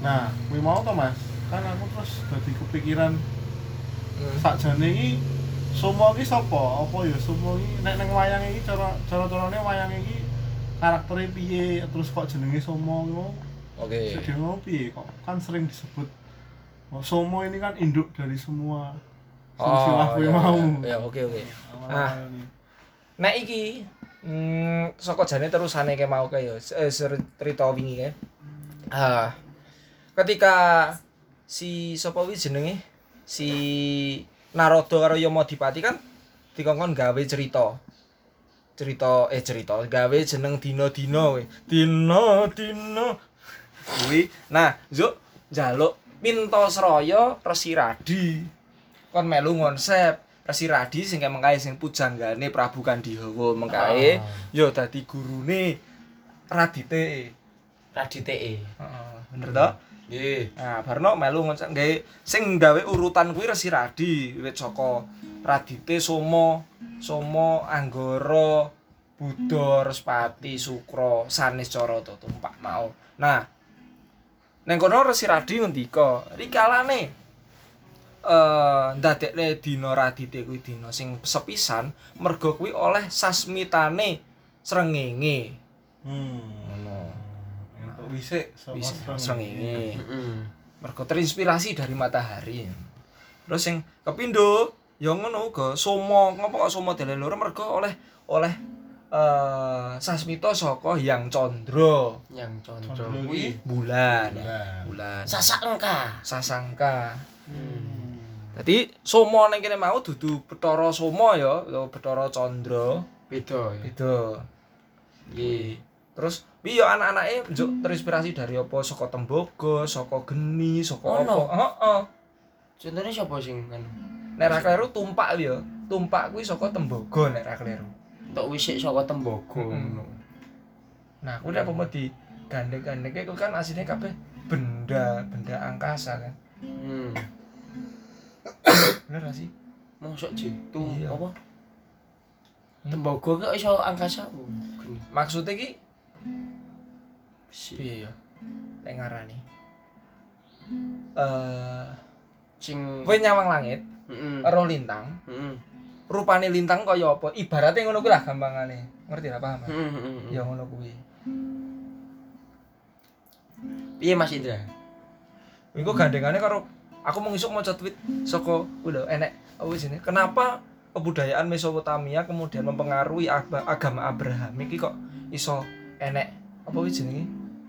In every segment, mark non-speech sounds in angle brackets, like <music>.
nah kuwi mau to mas kan aku terus dadi kepikiran Hmm. sakjane iki Sumo iki sapa? Apa ya Sumo iki nek ning wayang iki cara cara carane wayang iki karaktere piye terus kok jenenge Sumo ngono. Oke. Jadi ngono piye kok kan sering disebut oh, Sumo ini kan induk dari semua silsilah kuwi iya, mau. Ya oke oke. Ah. Nek iki hmm, saka jane terusane ke mau kae ya eh, cerita wingi kae. Ah. Ketika si sapa wi jenenge? Si Narada karo Yamadipati kan dikongkon gawe cerita. Cerita eh cerita gawe jeneng dina-dina kuwi. Dina-dina kuwi. Nah, Zuk njaluk minta Sraya Resi Radi. Kon melu konsep Resi Radi sing mengkae sing pujanggane Prabu Kandihawa mengkae ya dadi gurune Radite. Radite. Heeh, bener to? Nggih. Nah, barno melu ngocek gawe sing gawe urutan kuwi Resi Radi wiwit saka Radite Somo, Somo Anggara, Buddha, Respati, Sukra, sanes cara to tumpak mau. Nah, ning kono Resi Radi ngendika, rikalane eh ndadekne dina Radite kuwi dina sing sepisan mergo kuwi oleh sasmitane srengenge. Hmm. Ngono. Wisik srengenge. srengenge. Heeh. mergo terinspirasi dari matahari. Terus sing kepindo ya ngono uga Somo, ngopo kok Somo Deleloro mergo oleh oleh eh sasmita saka Hyang Candra, Yang condro Condro kuwi. kuwi. bulan. Bulan. Bulan. Sasak engka. Sasangka. Hmm. Dadi Somo ning kene mau dudu Bathara Somo ya, ya Bathara Candra. Beda ya. Beda. Nggih. Terus piye ya anak-anake njuk terinspirasi dari apa saka tembaga, saka geni, saka Ono? apa? Heeh. Contohnya siapa sing kan? Nek ra kleru tumpak ya. Tumpak kuwi saka tembaga nek ra kleru. Tok wisik saka tembaga Mm-mm. ngono. Nah, kuwi nek apa di gandeng-gandengke kuwi kan asline kabeh benda, benda angkasa kan. Hmm. Bener gak sih? Mosok jitu Iya. apa? Hmm. Tembaga kok iso angkasa. Oh. Maksudnya ki. Piye ya? Nek ngarani. Eh, Sing kowe nyawang langit, Heeh. ero lintang, Heeh. rupane lintang kaya apa? Ibaratnya ngono kuwi lah gampangane. Ngerti lah paham? Heeh. heeh. Ya ngono kuwi. Piye Mas Indra? Iku gandengane karo aku mau ngisuk maca tweet saka kuwi lho enek apa sini? Kenapa kebudayaan Mesopotamia kemudian mempengaruhi ag- agama Abraham iki kok iso enek apa wis jenenge?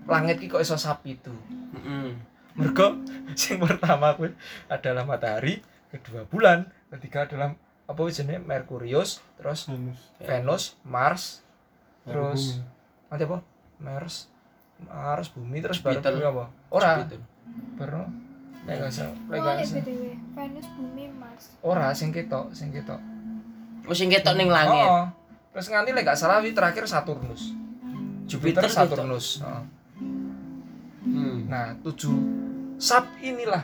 Langit iki kok iso sapi itu. Heeh. Mergo <laughs> sing pertama kuwi adalah matahari, kedua bulan, ketiga adalah apa jenenge Merkurius, terus Venus. Venus, Mars, terus bumi. nanti apa? Mars, Mars, bumi, terus baru Jupiter. bumi apa? Ora, Gitu. baru Nek gak usah, nek Oh, Venus, Bumi, Mars. Ora sing ketok, sing ketok. Oh sing ketok ning langit. Oh, terus nganti lek gak salah wi terakhir Saturnus. Jupiter, Jupiter Saturnus. Heeh. Nah, tujuh sub inilah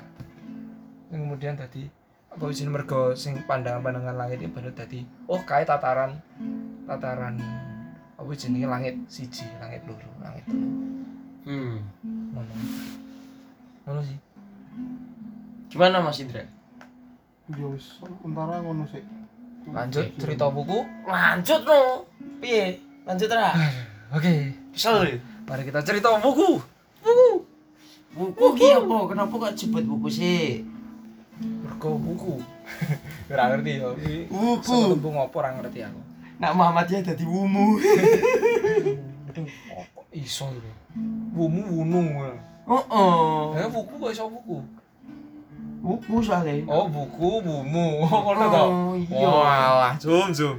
yang kemudian tadi apa jenenge mergo sing pandangan-pandangan langit ini baru tadi oh kae tataran tataran apa jenenge langit siji, langit loro, langit telu. Hmm. Ngono. Ngono sih. Gimana Mas Indra? Ya wis sementara ngono sih. Lanjut cerita buku. Lanjut no. Piye? Lanjut ra. Oke. Kesel. Mari kita cerita buku. Buku ki apa? Kenapa kok disebut buku sih? Mergo buku. <laughs> Ora ngerti ya. Buku. Sebelum ngopo ora ngerti aku. Nak Muhammadiyah dadi wumu. <laughs> Iso iki? Wumu wunung. Oh, Eh buku kok iso buku? Buku soalnya. Oh, buku bumu. Oh, <laughs> ngono to. Oh, iya. Walah, zoom zoom.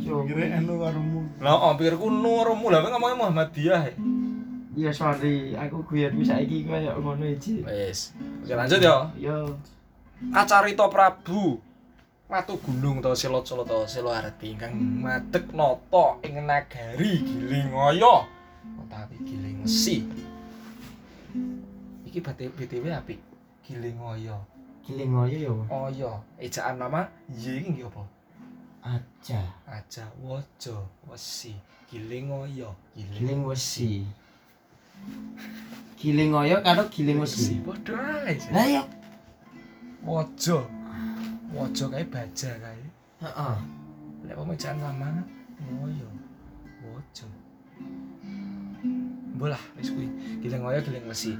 Yo. Kira enu karo mu. Lah hampirku nurumu lah ngomongnya Muhammadiyah. Ya. Iya sorry, aku guyonku saiki koyo ngono iki. Wes. Oke, lanjut ya. Yo. Kacarita Prabu Matu gunung to Selot-selot to Selo Arti ingkang madeg nata ing nagari Gilingaya utawi Gilingsi. Iki BT- BTW apik. Gilingaya. Gilingoyo yo. Aya, ejaan nama Y iki nggih apa? Aja. Aja waja wesi Gilingaya. Giling wesi. Giling ngoyo karo giling wesi. Padha ae. Lah ya. Wojo. Wojo kae baja kae. Heeh. Lek pemecaan lamangan ngoyo. Wojo. Bolah wis kuwi. Giling ngoyo giling wesi.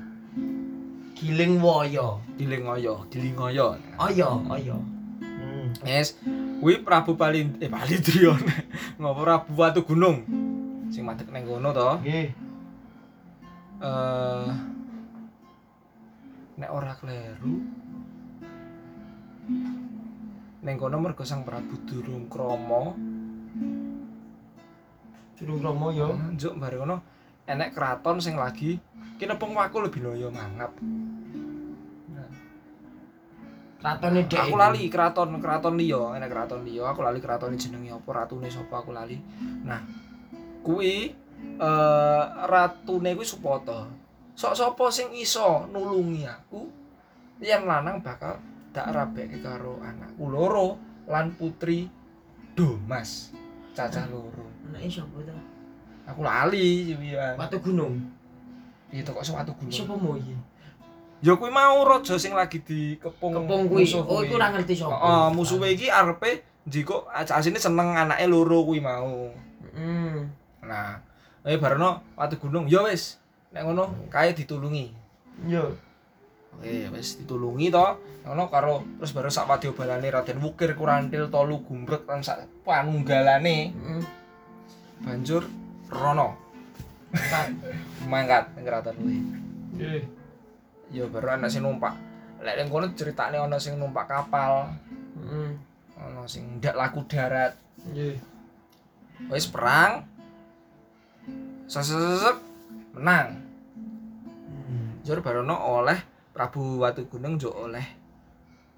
Giling woyo. Giling ngoyo, giling. Oyo, oyo. Hmm. Yes, kuwi Prabu Palin eh Palindriyon. <laughs> Ngopo Prabu Watu Gunung. Sing madhek ning kono to. Nggih. Eh nek ora kleru ning kono mergo Sang Prabu durung krama, Durung romo yo. njuk bareng kono enek kraton sing lagi kinepung waku lebih loyo mangap. Ratone dek. Aku lali kraton kraton liya, enek kraton liya, aku lali kratone jenenge apa, ratune sapa aku lali. Nah, kuwi eh ratune kuwi Supata. Sok sapa sing iso nulungi aku, yen lanang bakal tak rabekke karo anakku loro lan putri Domas. Cacah loro. Anake sapa to? Aku lali piye. Watu gunung. Piye to kok suatu gunung. Sapa mau iki? Ya kuwi mau raja sing lagi dikepung Kepung kuwi. Oh, iku ora ngerti sapa. Heeh, musuhe iki arepe njiko asine seneng anake loro kuwi mau. Nah, eh barono watu gunung ya wis. Nek ngono kae ditulungi. Yo. Oke, wis ditulungi to. Ngono karo terus baru sak wadyobalane Raden Wukir Kurantil Tolu Gumbrek lan sak panunggalane Heeh. banjur rono mangkat ning keraton kuwi. Nggih. Ya baru ana sing numpak. Lek ning kono ceritane ana sing numpak kapal, Heeh. ana sing ndak laku darat. Nggih. Wis perang. Sesek menang. Hmm. Jur barono oleh Prabu Watu Gunung jo oleh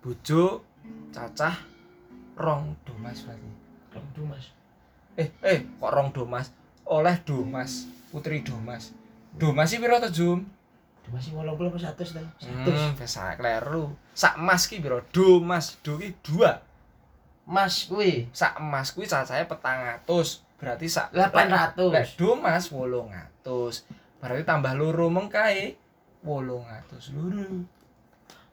bojo cacah rong domas berarti. Aduh, Mas. Eh, eh, kok rong domas? Oleh domas, putri domas. Domas iki piro to, Jum? Masih 80 apa 100 to? 100. Hmm, bisa kleru. Sak emas ki piro? Domas, do ki dua. Mas kuwi Sak emas kuwi cacahe petang atus. Berarti sak 800. Lek wolung atus. Berarti tambah loro mengkae wolung atus loro.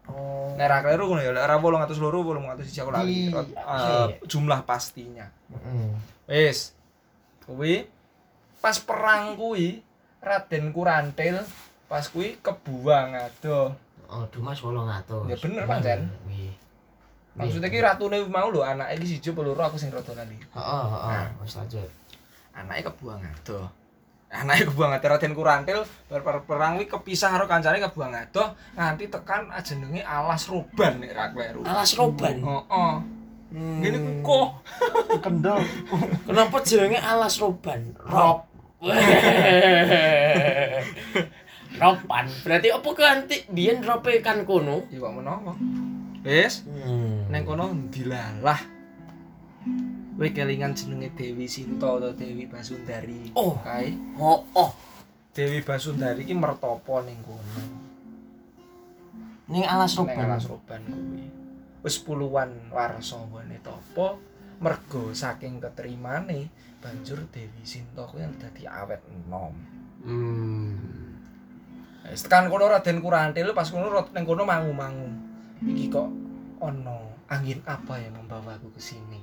Oh. Nek ra kleru ngono ya, lek ora 800 loro 800 siji aku lali. Iya. jumlah pastinya. Heeh. Wis. Kuwi pas perang kuwi Raden Kurantil pas kuwi kebuang adoh. Oh, Dumas 800. Ya bener, pancen. Nggih. Maksudnya ki ratune mau lho anake iki siji loro aku sing rada lali. Heeh, heeh. Wis lanjut. Anake kebuang adoh. Anake kebuang adoh Raden Kurantil bar perang kuwi kepisah karo kancane kebuang adoh nganti tekan jenenge Alas Roban nek ra kleru. Alas roban. Heeh. Hmm. Ngene ku kok kendel Kenapa jenenge alas roban? Rob. <laughs> Roban. Berarti apa ganti biyen rope kan kono? ya kok menawa. Wis, Hmm. neng kono dilalah. Kowe kelingan jenenge Dewi Sinta atau Dewi Basundari. Oh. kae. Oh, oh. Dewi Basundari ki mertapa ning kono. Ning alas Ning roban. alas roban kuwi. Wis puluhan warsa ngene tapa mergo saking keterimane banjur Dewi Sinta kuwi dadi awet enom. Hmm. Wis tekan kono Raden Kurantil pas kono ning kono mangu-mangu. Iki kok ana angin apa yang membawaku ke sini?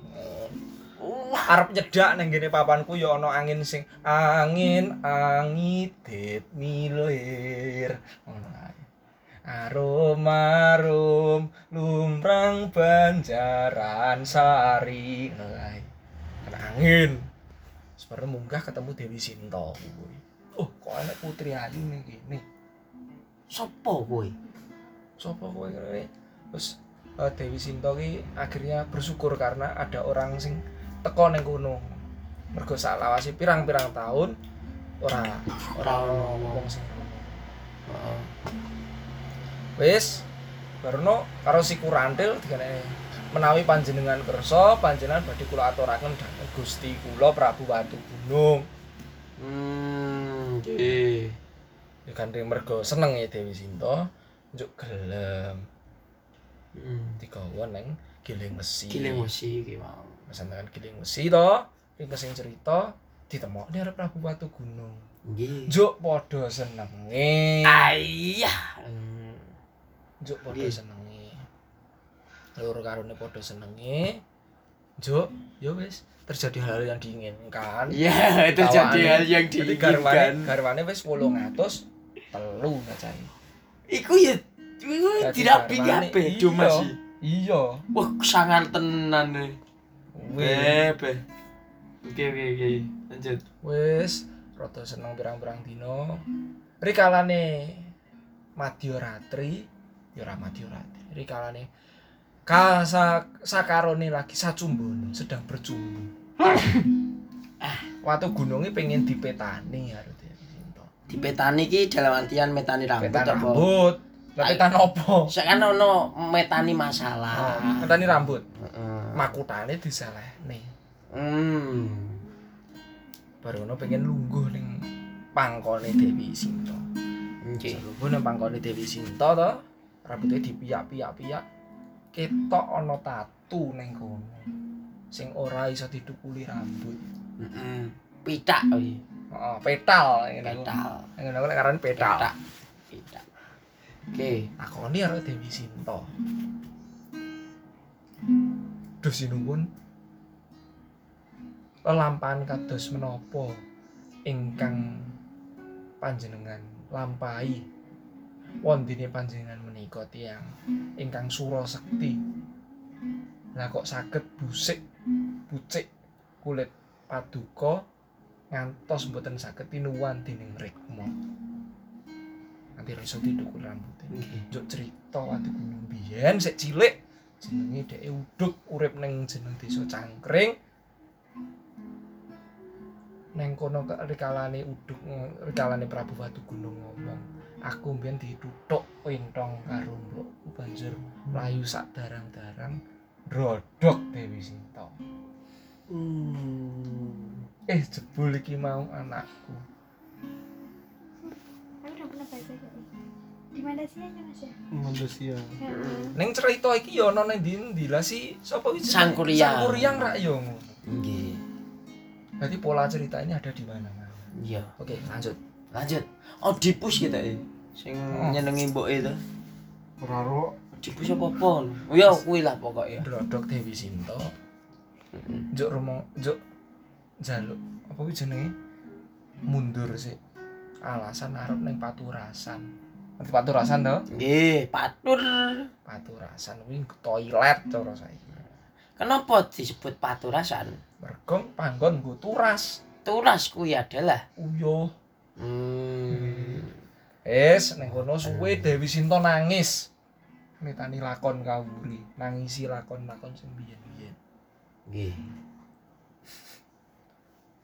arep nyedak ning ngene papanku ya ana angin sing angin angidit milir. Ae. Arum arum lumrang banjaran sari. Kena angin. Sebenarnya munggah ketemu Dewi kuwi. Oh kok enek putri ayu ning kene? Sopo sapa kowe kene terus eh, Dewi Sinta ki akhirnya bersyukur karena ada orang sing teko ning kono mergo salawase pirang-pirang tahun ora ora wong sing Heeh. wis barono karo si Kurantil digane menawi panjenengan kersa panjenengan badhe kula aturaken dhateng Gusti kula Prabu Watu Gunung Hmm, nggih. ya kan mergo seneng ya Dewi Sinta njuk gelem Hmm. digawa ning Giling Wesi Giling wesi iki mau. dengan giling besi to iki sing cerita ditemokne arep Prabu Watu Gunung. Nggih. Juk padha senenge. Ayah. Padha Nggih. senenge. Loro karone padha senenge. Juk, ya wis terjadi hal yang diinginkan. Ya, itu jadi Tawane- hal yang Jadi garwane, diinginkan. garwane wis 800 telu ngacahe. Iku ya iku tidak garwane, pilih apa iya. masih. Iya. Wah, sangar tenan nih. Bebe. Oke, oke, oke. Lanjut. Wis rada seneng pirang-pirang dina. Rikalane Madya Ratri, ya ora Madya Ratri. Rikalane ka sa, sakarone lagi sacumbono sedang bercumbu. <laughs> Watu gunungnya pengen dipetani harus. Dipetani ki dalam artian metani rambut Petan apa? rambut. Lah petan opo? Saya kan ono metani masalah. Oh, petani rambut. Heeh. Makutane disalehne. Hmm. Baru ono pengen lungguh ning pangkone Dewi Sinta. Oke. Lungguh ning pangkone Dewi Sinta to, rambutnya dipiyak-piyak-piyak. Ketok ana tatu ning kono. Sing ora iso didukuli rambut. Heeh. Pitak. Heeh, petal. Petal. Aku nek aran petal. Pitak. Oke. Takoni karo Dewi Sinta. Duh sinuwun. Lelampahan kados menapa ingkang panjenengan lampahi wondene panjenengan menika tiyang ingkang sura sekti. Lah kok saged busik bucik kulit paduka ngantos mboten saged tinuwan dening rikma. Nanti ra iso didukul rambutnya. Oke. Njuk cerita watu gunung biyen sik cilik jenenge dhek uduk urip ning jeneng desa Cangkring. Neng kono rikalane uduk rikalane Prabu Watu Gunung ngomong, aku mbiyen dituthuk wintong karo mbokku banjur mlayu sak darang-darang ndrodhok Dewi Sinta. Hmm. Eh jebul iki mau anakku. Mana sih ya mas ya? Ning cerita iki ya ana ning ndi lah si sapa jenenge? Sangkuriang. Sangkuriang rak yo ngono. Nggih. Berarti pola cerita ini ada di mana-mana. Iya. Oke, lanjut. Lanjut. Oedipus kita ya. Sing Oh. nyenengi mboke itu. Raro Oedipus apa apa? Oh ya kuwi lah pokoknya. Drodok Dewi Sinta, Heeh. njuk romo, njuk jaluk apa kuwi jenenge? Mundur sih. Alasan arep ning Paturasan. Nanti Paturasan to? Nggih, patur. Paturasan kuwi toilet cara saiki. Kenapa disebut paturasan? Mergo panggon nggo turas. Turas kuwi adalah Uyuh. hmm. Wis ning kono suwe Dewi Sinta nangis. Mitani lakon kawuri, nangisi lakon-lakon sing biyen-biyen. Nggih.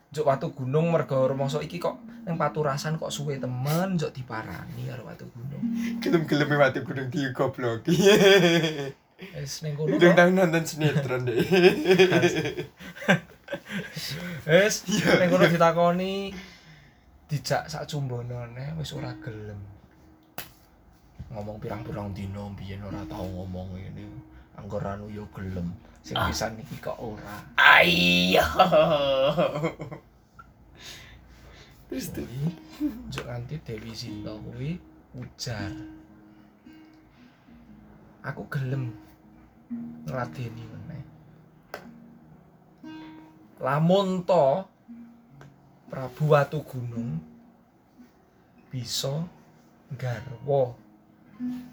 Juk watu gunung mergo rumangsa iki kok ning Paturasan kok suwe temen njok diparani karo watu gunung. Gelem-geleme watu gunung di goblok. Wis ning kono. Udah nonton sinetron deh. Wis ning kono ditakoni dijak sak cumbonone wis ora gelem. Ngomong pirang-pirang dina biyen ora tau ngomong ngene. Anggaran yo gelem. Sing Ah. pisan iki kok ora. Ayo. Terus tuh. Kuwi njuk nganti Dewi Sinta kuwi ujar. Aku gelem ngladeni meneh. Lamun to Prabu Watu Gunung bisa garwa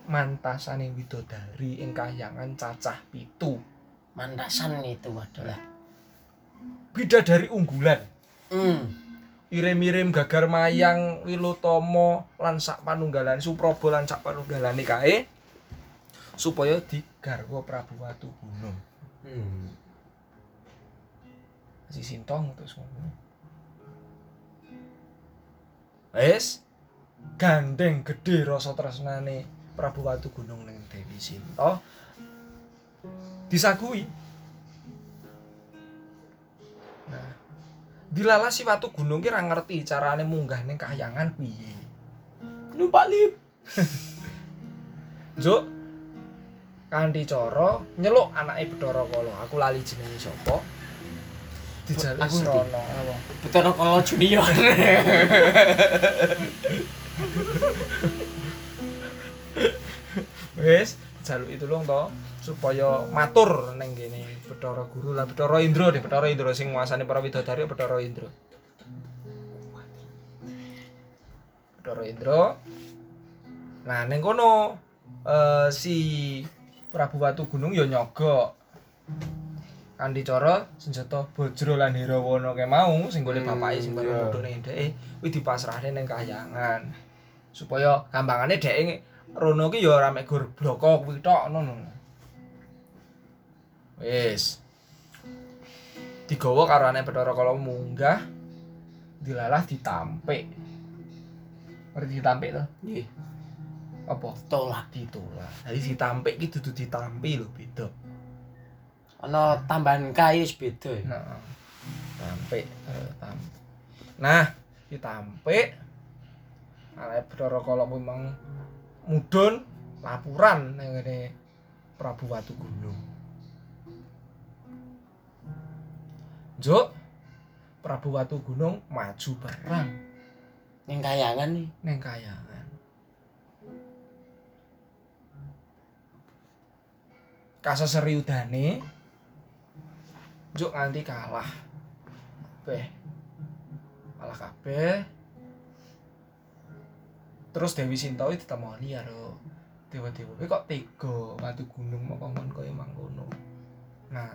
mantasane widodari ing kahyangan cacah pitu. Mantasan itu adalah. Bidadari unggulan. Hmm. irim-irim gagar mayang Wilotomo lan sak panunggalan Suprobo lan sak panunggalane kae supaya digarwa Prabu Watu Gunung. Hmm. Si Sintong terus ngomong. Wes gandeng gede rasa tresnane Prabu Watu Gunung ning Dewi Sinta. Disagui. Nah, dilala si Watu Gunung ki ora ngerti carane munggah ning kahyangan piye. Numpak lip. <laughs> Juk kanthi cara nyeluk anake Bathara Kala. Aku lali jenenge sapa. Dijaluk apa? Betara Kala Junior. <laughs> Wis, jaluk itu dong to supaya matur neng gini Bathara Guru lah Bathara Indra deh Bathara Indra sing nguasani para widodari Bathara Indra. Bathara Indra. Nah, neng kono eh, si Prabu Watu Gunung ya nyogok. Kanthi cara senjata Bajra lan Herawana kae mau sing golek Hmm, bapake sing nuthuk ning dheke kuwi dipasrahne ning kahyangan. Supaya gampangane dheke rono ki ya ora mek gur bloko kuwi tok ngono. Wis. Digawa karo anak Bathara Kala munggah dilalah ditampik. Ngerti ditampik to? Nggih, Apa? tolak. Ditolak. Jadi ditampik ki dudu ditampi lho beda. Ana tambahan kae wis beda. Nah, tampik, eh. Nah, ditampik. Anak Bathara Kala memang mudhun laporan ning Prabu Watu Gunung. Juk Prabu Watu Gunung maju perang Ning kayangan nih. ning kayangan. Kasus seriudane Juk nganti kalah. Kabeh. Kalah kabeh. Terus Dewi Sinta iki ditemoni karo dewa-dewa. Kowe kok tega watu gunung mau kongkon kaya mangkono. Nah,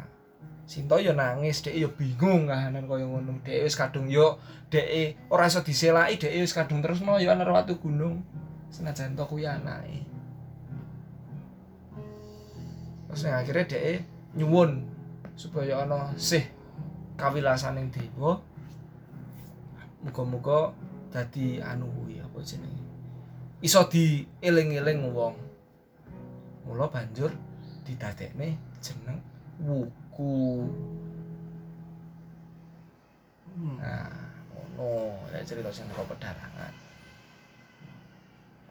Sinta ya nangis, dhek ya bingung kahanan kaya ngono. Dhek wis kadung yo dhek ora iso diselaki, dhek wis kadung terus mau yo ana watu gunung. Senajan to kuwi anake. Terus yang akhirnya dhek nyuwun supaya ana sih kawilasaning dewa. Muga-muga dadi anu kuwi apa jenenge? Iso dieling-eling wong. Mula banjur didadekne jeneng wuku. Nah, ngono ya cerita sing karo pedarangan.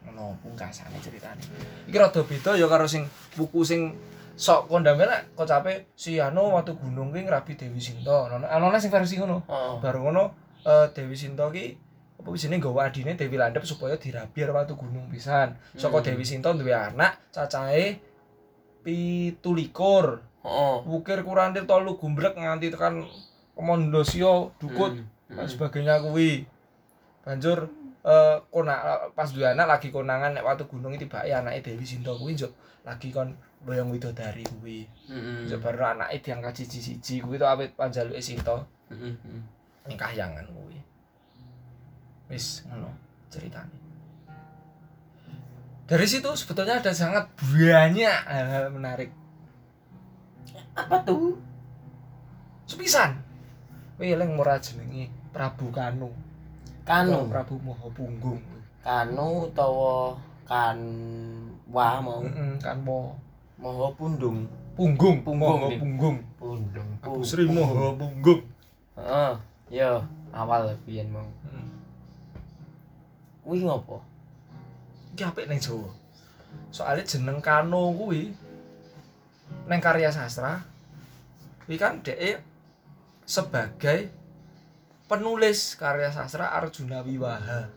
Ngono pungkasane ceritane. Iki rada beda ya karo sing buku sing sok kondame nek kocape si anu watu gunung ki ngrabi Dewi Sinta. Ana ana sing versi ngono. Heeh. Baru ngono eh, Dewi Sinta ki apa jenenge nggawa adine Dewi Landhep supaya dirabi karo watu gunung pisan. Saka Hmm. Dewi Sinta duwe anak cacahe 17. Wukir kurantir tolu gumbrek nganti tekan Kemondosio dukut Hmm. dan sebagainya kuwi. Banjur eh kona pas duwe anak lagi konangan nek watu gunung iki tibake anake Dewi Sinta kuwi njuk lagi kon boyong widodari kuwi. Heeh. Njuk baru anake diangkat siji-siji kuwi to awit panjaluke Sinta Heeh. ning kahyangan kuwi. Wis ngono ceritanya. Dari situ sebetulnya ada sangat banyak hal-hal menarik. Apa tuh? Sepisan. Kowe eling ora jenenge Prabu Kanu. Kanu. Prabu Maha Punggung. Kanu utawa kan wah mau Heeh, kan mo moho pundung. punggung, Punggung, nih. Punggung. Pundung. Abu Sri Maha Punggung. Heeh. Yo, awal biyen mau. Heeh. Kuwi ngopo? Iki apik ning Jawa. Soale jeneng Kano kuwi neng karya sastra kuwi kan dhek sebagai penulis karya sastra Arjuna Wiwaha.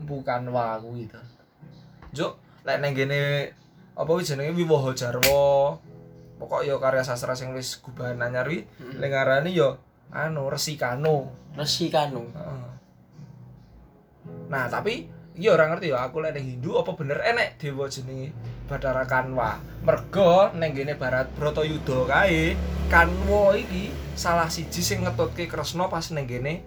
Bukan wa kuwi to. Juk lek neng kene apa jenenge Wiwaha Jarwa. Pokok ya karya sastra sing wis gubahan lek ngarani ya anu Resi Kano. Resi Kanu. Heeh. Nah, tapi iya ora ngerti ya aku lek Hindu apa bener enek dewa jenenge Bathara Kanwa. Merga ning gene Barat Bratayuda kae, Kanwa iki salah siji sing ngetutke Kresna pas ning gene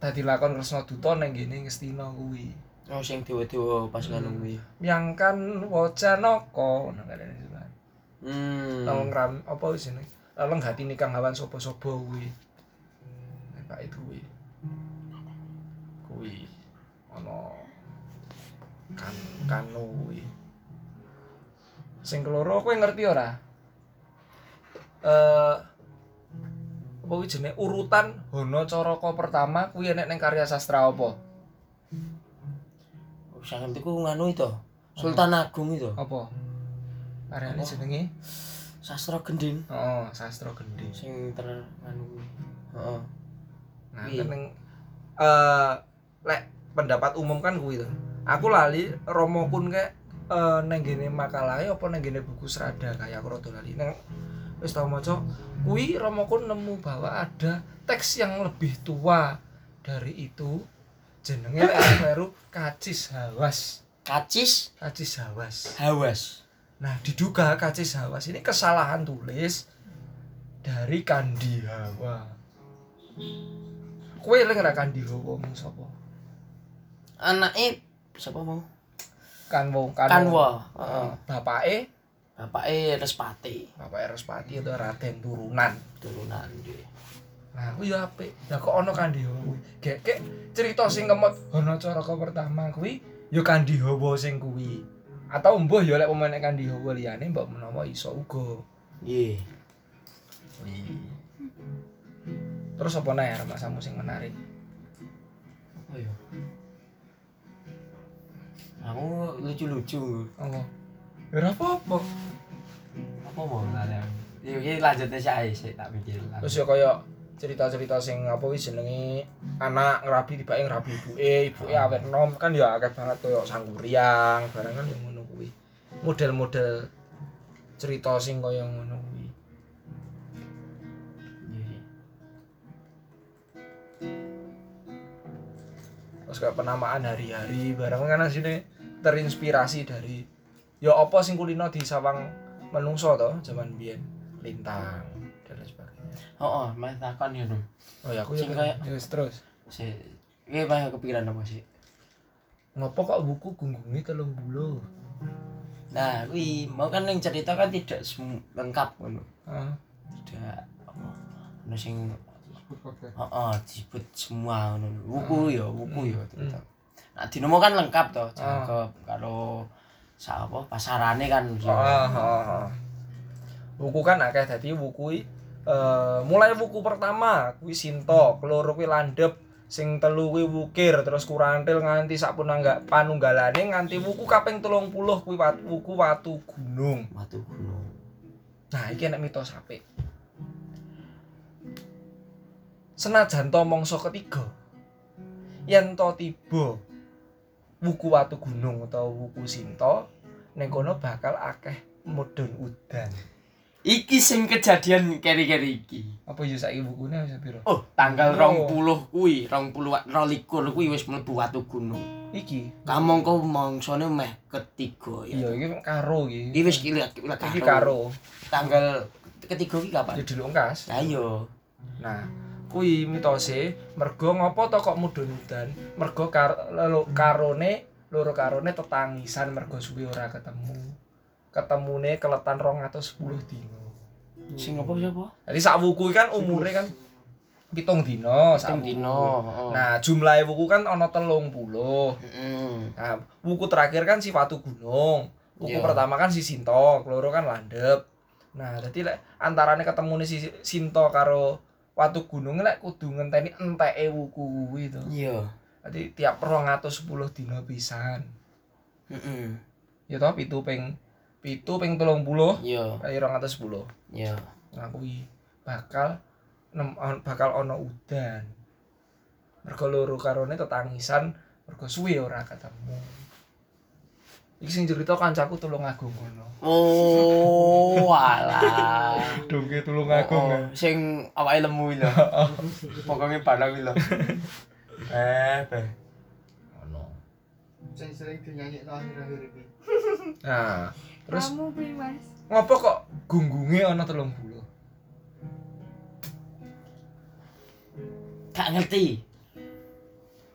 dadi lakon Kresna Duta ning gene Ngastina kuwi. Oh sing dewa-dewa pas Hmm. ngono kuwi. Myangkan wacanaka ngono iki. Hmm. Laleng ram apa jenenge? Laleng hati nikang hawan sapa-sapa kuwi. Nek Pak itu kuwi. Kuwi ana kan kanu kuwi. Sing keloro kowe ngerti ora? Eh apa kuwi jenenge urutan Hana Caraka pertama kuwi enek ning karya sastra apa? Oh, Sangat iku nganu itu. Sultan Agung itu. Apa? Karyane jenenge Sastra gending Oh, sastra gending. sing ter anu kuwi. Heeh. Nah, Iya. ning eh lek pendapat umum kan kuwi to. Aku lali Romo Kun kayak eh nang gene makalah apa nang gene buku serada kayak aku rada lali. Nang wis tau maca kuwi Romo Kun nemu bahwa ada teks yang lebih tua dari itu jenenge <laughs> aku baru Kacis Hawas. Kacis Kacis Hawas. hawas. Nah, diduga Kacis Hawas ini kesalahan tulis dari Kandi Hawa. Kowe eling ra Kandi Hawa mung sapa? Anake sapa mau? Kanwo, Kanwa. Heeh. Heeh. Bapake, Bapake Respati bapake Respati atau Raden turunan. turunan dia. Nah, kuwi ya apik. Lah kok ana Kandi Hawa kuwi? Gek gek cerita sing kemot Hanacaraka pertama kuwi ya Kandi Hawa sing kuwi. Atau mbuh ya lek pemain Kandi Hawa liyane mbok menawa iso uga. Nggih. Terus apa nih masamu sing menarik? Oh iya. Aku lucu-lucu. Ya ora apa-apa. Apa mau aku? Ya iki lanjutnya sih ae sih tak mikir. terus ya kaya cerita-cerita sing apa wis jenenge anak ngerabi tibake ngerabi ibuke ibuke awet nom kan ya akeh banget kaya sangguriang barang kan ya ngono kuwi model-model cerita sing kaya ngono kuwi terus kayak penamaan hari-hari barang kan asine terinspirasi dari ya apa sing kulino di sawang menungso to zaman biyen? Lintang dan lain sebagainya. Oh, oh, mas takon ya, Nom. oh ya aku Sing ya kaya- terus terus. Si Iki mah kepikiran apa sih? ngopo kok buku gunggungi telung bulu Nah, kuwi mau kan yang cerita kan tidak lengkap ah Tidak apa ono sing heeh disebut semua ngono. Wuku ya, wuku ya cerita. Nah, dinomo kan lengkap toh, cakep karo sa apa pasarane kan ya. Ah, ah, ah. Wuku kan akeh dadi wuku eh mulai wuku pertama kuwi Sinto, keloro kuwi landhep, sing telu kuwi wukir, terus kurantil nganti sapunangga panunggalane nganti wuku kaping 30 kuwi wuku watu gunung. Watu gunung. Nah, iki enek mitos apik. Senajan to mangsa ketiga, yen to tiba wuku watu gunung utawa wuku Sinto, ning kono bakal akeh mudhun udan. Iki sing kejadian keri-keri iki. Apa ya saiki bukune wis piro? Oh, tanggal Oh. 20 kuwi, 20 wa- 22 kuwi wis mlebu watu gunung. Iki. Kamangka mangsane meh ketiga Iya, ya. iki karo iki. Iki wis Iki karo. Tanggal ketiga iki kapan? Ya dilungkas. Ayo. Nah, kuwi mitose mergo ngopo to kok mudhun udan? Mergo kar lelo- karone loro karone tetangisan mergo suwe ora ketemu. Ketemune keletan 210 dino. Sing apa sapa? Jadi sak wuku kan umure kan pitung dino, wuku. dino. Nah, jumlahe wuku kan ana 30. Heeh. Nah, wuku terakhir kan si Watu Gunung. Wuku Iya. pertama kan si Sinto, keloro kan landep. Nah, dadi lek antarane ketemune si Sinto karo Watu Gunung lek kudu ngenteni enteke wuku kuwi to. Iya. Dadi tiap 210 dina pisan. Heeh. Ya toh pitu ping pitu ping 30 Iya. kaya 210. Iya. Nah, kuwi bakal nem, on- bakal ana udan. Mergo loro karone tetangisan, mergo suwe ora ketemu. Iki sing cerita kancaku tulung agung ngono. Oh, <laughs> alah. Dongke tulung Oh, oh. Sing awake lemu iki lho. <laughs> Pokoke barang iki lho. Eh, beh. Ngono. Sing sering dinyanyi akhir-akhir ini. <laughs> Nah, terus Kamu beli mas. ngopo kok gunggunge ana 30? Gak ngerti.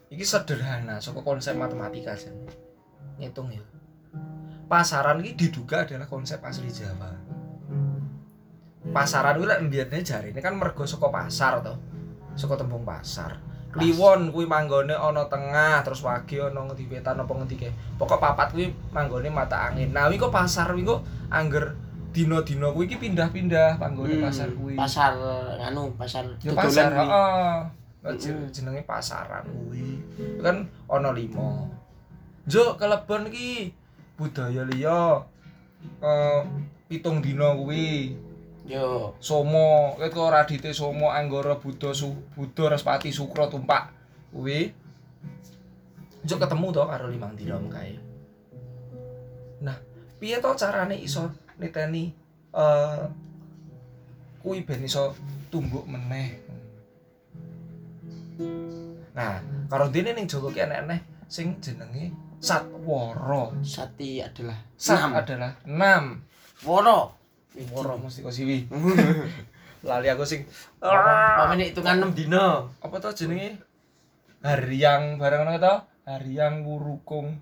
Iki sederhana saka konsep matematika jen. Ngitung ya. Pasaran iki diduga adalah konsep asli Jawa. Pasaran kuwi lek mbiyene jarine kan mergo saka pasar to. Saka tembung pasar. Kliwon kuwi manggone ana tengah, terus wage ana ngendi wetan apa ngendi ke. Pokok papat kuwi manggone mata angin. Nah, kuwi kok pasar kuwi kok angger dina-dina kuwi iki pindah-pindah panggone Hmm, pasar kuwi. Pasar anu, pasar Ya pasar, heeh. Lah, Mm-mm. jenenge pasaran kuwi. Itu kan ana lima. Juk kelebon iki budaya liya. Eh pitung dina kuwi Yo. Somo, itu Radite Somo Anggara Buddha Su Buddha Respati Sukra tumpak kuwi. Njok ketemu to karo limang dina kae. Nah, piye to carane iso niteni eh kuwi ben iso tumbuk meneh. Nah, karo dene ning Jawa ki enek-enek sing jenenge Satwara. Sati adalah Sat enam. adalah 6. Woro. Woro mesti kok siwi. <laughs> Lali aku sing Apa menit hitungan 6 dino. apa to jenenge Haryang barang ngono to Haryang Wurukung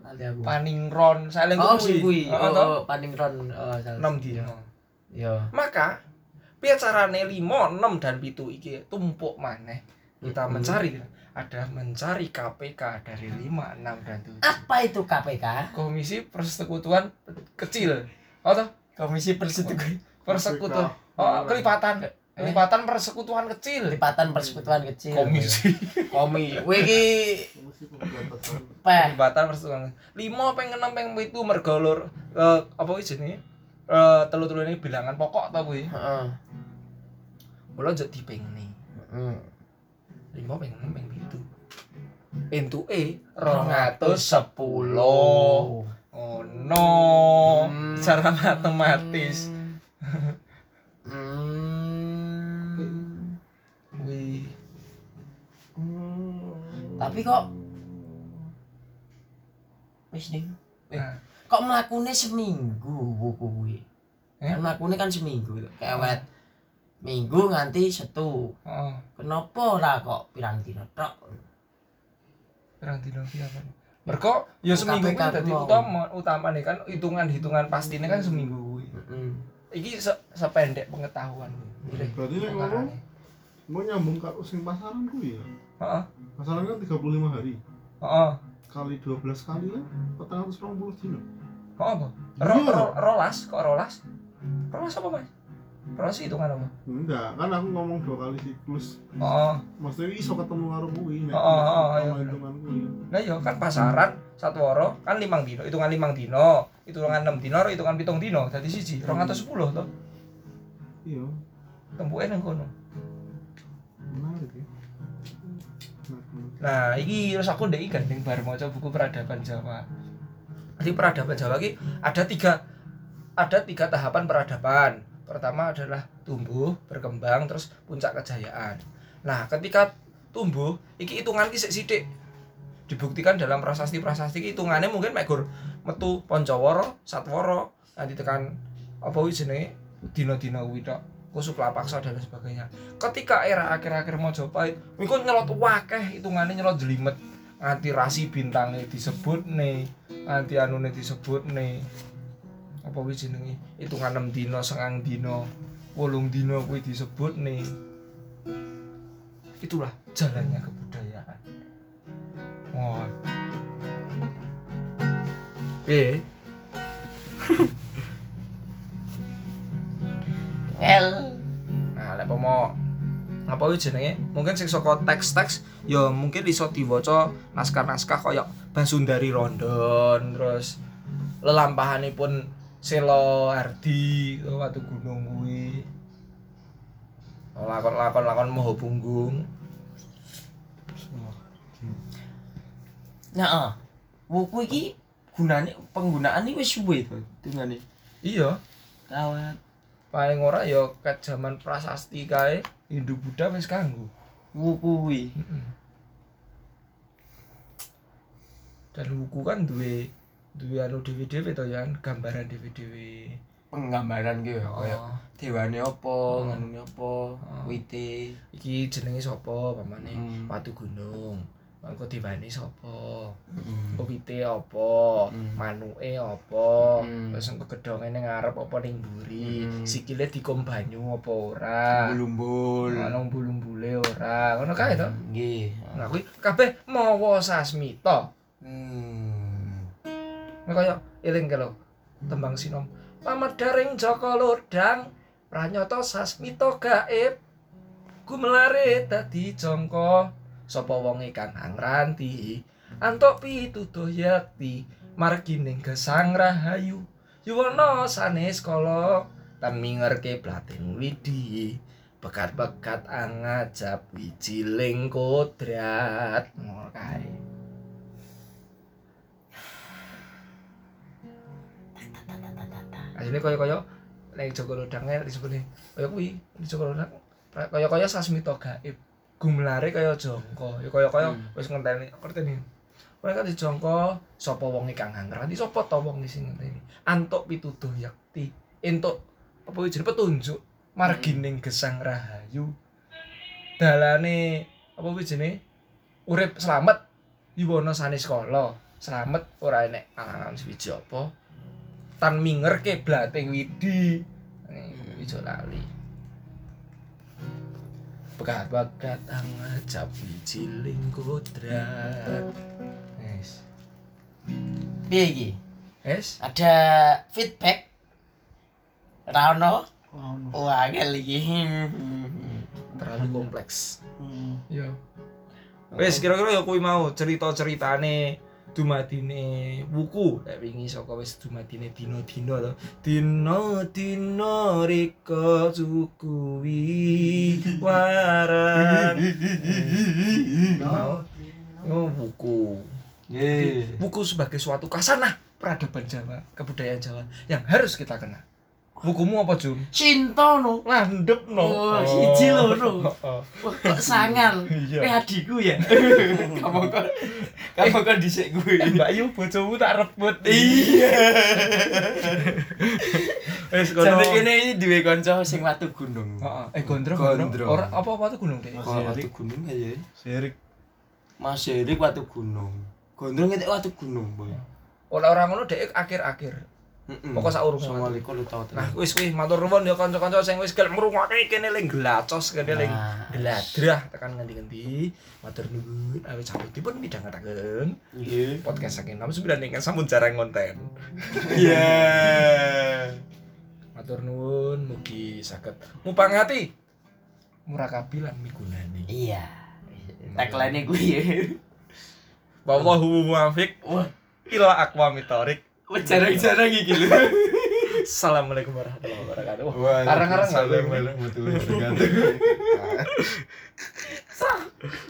Lali aku. Paningron saling Oh, sing kuwi. Oh, oh, paningron. Oh, salah. 6 dina Yo. maka piye carane 5 6 dan 7 iki tumpuk maneh kita mencari ada mencari KPK dari 5 6 dan 7 Apa itu KPK? Komisi Persekutuan Kecil oh toh Komisi Persekutuan persekutuan oh kelipatan kelipatan persekutuan kecil Lipatan Persekutuan Kecil. komisi Komi. Kowe iki Mesti pemberantasan. peh. Kelibatan persekutuan. Lima peng enam peng pitu mergo lur eh, apa kuwi jenenge? Eh telu-telu ini bilangan pokok ta kuwi. Heeh. Kula njok dipengni. Heeh. Lima peng enam peng pitu. Entuke 210. Oh no. Hmm. Secara matematis. Hmm. Wih. Tapi kok wis ning. Eh, Nah, kok mlakune seminggu buku kuwi. Eh? Kan mlakune kan seminggu kewet. Minggu nganti setu. heeh. Kenapa ora kok pirang dina tok? Pirang dino ki apa? Mergo ya seminggu kuwi dadi utama utamane kan hitungan-hitungan pastine kan seminggu kuwi. Heeh. Iki se sependek pengetahuan. Pilih. Berarti nek ngomong mau nyambung karo sing pasaran kuwi ya. Heeh. Pasaran kan 35 hari. Heeh. Kali 12 kali kan 420 dino. Kok apa? Iya. Ro, ro, rolas, kok rolas? Rolas apa, Mas? Rolas hitungan apa? Enggak, kan aku ngomong dua kali siklus. Oh, Maksudnya iso ketemu karo kuwi nek Oh, oh, oh, iya. hitungan kuwi. nah iya kan pasaran satu woro kan limang dino, hitungan limang dino, hitungan enam dino, hitungan pitung dino, jadi siji, rong atau sepuluh toh, Iya, tempuke nang kono. menarik ya. Nah, iki terus aku ndek gandeng bar maca buku peradaban Jawa. Jadi peradaban Jawa iki ada tiga ada tiga tahapan peradaban. Pertama adalah tumbuh, berkembang, terus puncak kejayaan. Nah, ketika tumbuh, iki hitungan ki sithik. Dibuktikan dalam prasasti-prasasti iki hitungannya mungkin mek gur metu Pancawara, Satwara, nanti tekan apa kuwi jenenge dina-dina kuwi tok. Kusuk Lapaksa dan sebagainya. Ketika era akhir-akhir Majapahit, iku nyelot wakeh hitungannya nyelot jelimet nganti rasi bintangnya disebut nih nganti anune disebut nih apa kuwi jenenge? Hitungan 6 dino sengang dino wolung dino kuwi disebut nih itulah jalannya kebudayaan. Wah. Eh El. nah lek pomo apa kuwi jenenge? Mungkin sing saka teks-teks ya mungkin iso diwaca naskah-naskah kaya Basundari Rondon terus lelampahanipun Selo Hardi ke Watu Gunung kuwi lakon-lakon lakon Moho Punggung Nah, ah. buku iki gunane penggunaan iki wis suwe to dungane. iya Kawat. paling ora ya ket zaman prasasti kae Hindu Buddha wis kanggo Buku kuwi. dan buku kan duwe duwe anu dhewe-dhewe to ya gambaran dhewe-dhewe Penggambaran ki ya kaya oh, dewane apa, nganune apa, Oh. wite. iki jenenge sapa pamane Hmm. Watu Gunung Mangko diwane sapa? Hmm. Wite apa? Hmm. Manuke apa? Hmm. Terus engko gedhonge ning ngarep apa ning mburi? Hmm. Sikile dikom banyu apa ora? Bulumbul. Ana bulumbule ora? Ngono kae to. Nggih. Nah kuwi kabeh mawa sasmita. Kaya eling ke lho. Tembang sinom. Pamadaring Jaka Lodang pranyata sasmita gaib. Gumelare dadi jangka sapa wonge kang angranti antuk pituduh yakti margining gesang rahayu Yuwono sanes kala tan mingerke blating widi bekat-bekat angajap wijiling kodrat ngono kae Asline kaya-kaya nek Joko Lodangnya disebutnya kaya kuwi di Joko Lodang. Kaya-kaya sasmita gaib gumlare kaya jongko. Ya kaya-kaya wis ngenteni ngerteni mereka dijongko sapa wong kang ngerti sapa ta wong sing ngenteni? Antuk pituduh yakti entuk apa jenenge? Petunjuk margining gesang rahayu. Dalane apa kuwi jenenge? Urip slamet yuwana sanes kala. Slamet ora enek alangan swiji apa tan mingerke blating widi Ini ijo lali Bekat-bekat angajap wijiling kodrat Yes Piye iki? Yes Ada feedback? Ora ono? Oh, no. Wah, angel iki. Terlalu kompleks Hmm. Iya Wes kira-kira ya kuwi mau cerita-ceritane dumadine wuku. Lek wingi saka wis dumadine dina-dina to. Dina-dina rika cukuwi warang mau oh wuku. Buku sebagai suatu kasanah peradaban Jawa kebudayaan Jawa yang harus kita kenal bukumu apa Jum? Cinta no. landep no Oh, siji lho, no. Oh. Wah, kok sangar. Iya. Eh adikku ya. <laughs> Kamu kok kamu kok dhisik gue. Mbak Yu bojomu tak rebut Iya. <laughs> wis kono Jane kene iki duwe kanca sing watu gunung. Heeh, eh gondrong Gondrong. Ora apa-apa tuh gunung. Kok watu gunung ya? Serik. Mas Erik watu gunung. Gondrong itu watu gunung, Boy. Ora ora ngono dek akhir-akhir. Pokok saurunge Sama watu. likur lu tau Nah, wis wis matur nuwun ya kanca-kanca sing wis gelem ngrungokke kene ling glacos kene ling Nah. gladrah tekan ngendi-ngendi. Matur nuwun awit sampun midhangetaken Iya. podcast saking 69 ingkang sampun jarang konten. Iya. <laughs> Matur nuwun mugi saged mupangati murakabi lan migunani. Iya. Tagline kuwi. Wallahu muwaffiq Wah, ila aqwamit thoriq jarang-jarang iki lho. Assalamualaikum warahmatullahi wabarakatuh. Arang-arang Assalamualaikum warahmatullahi wabarakatuh. <laughs> <laughs>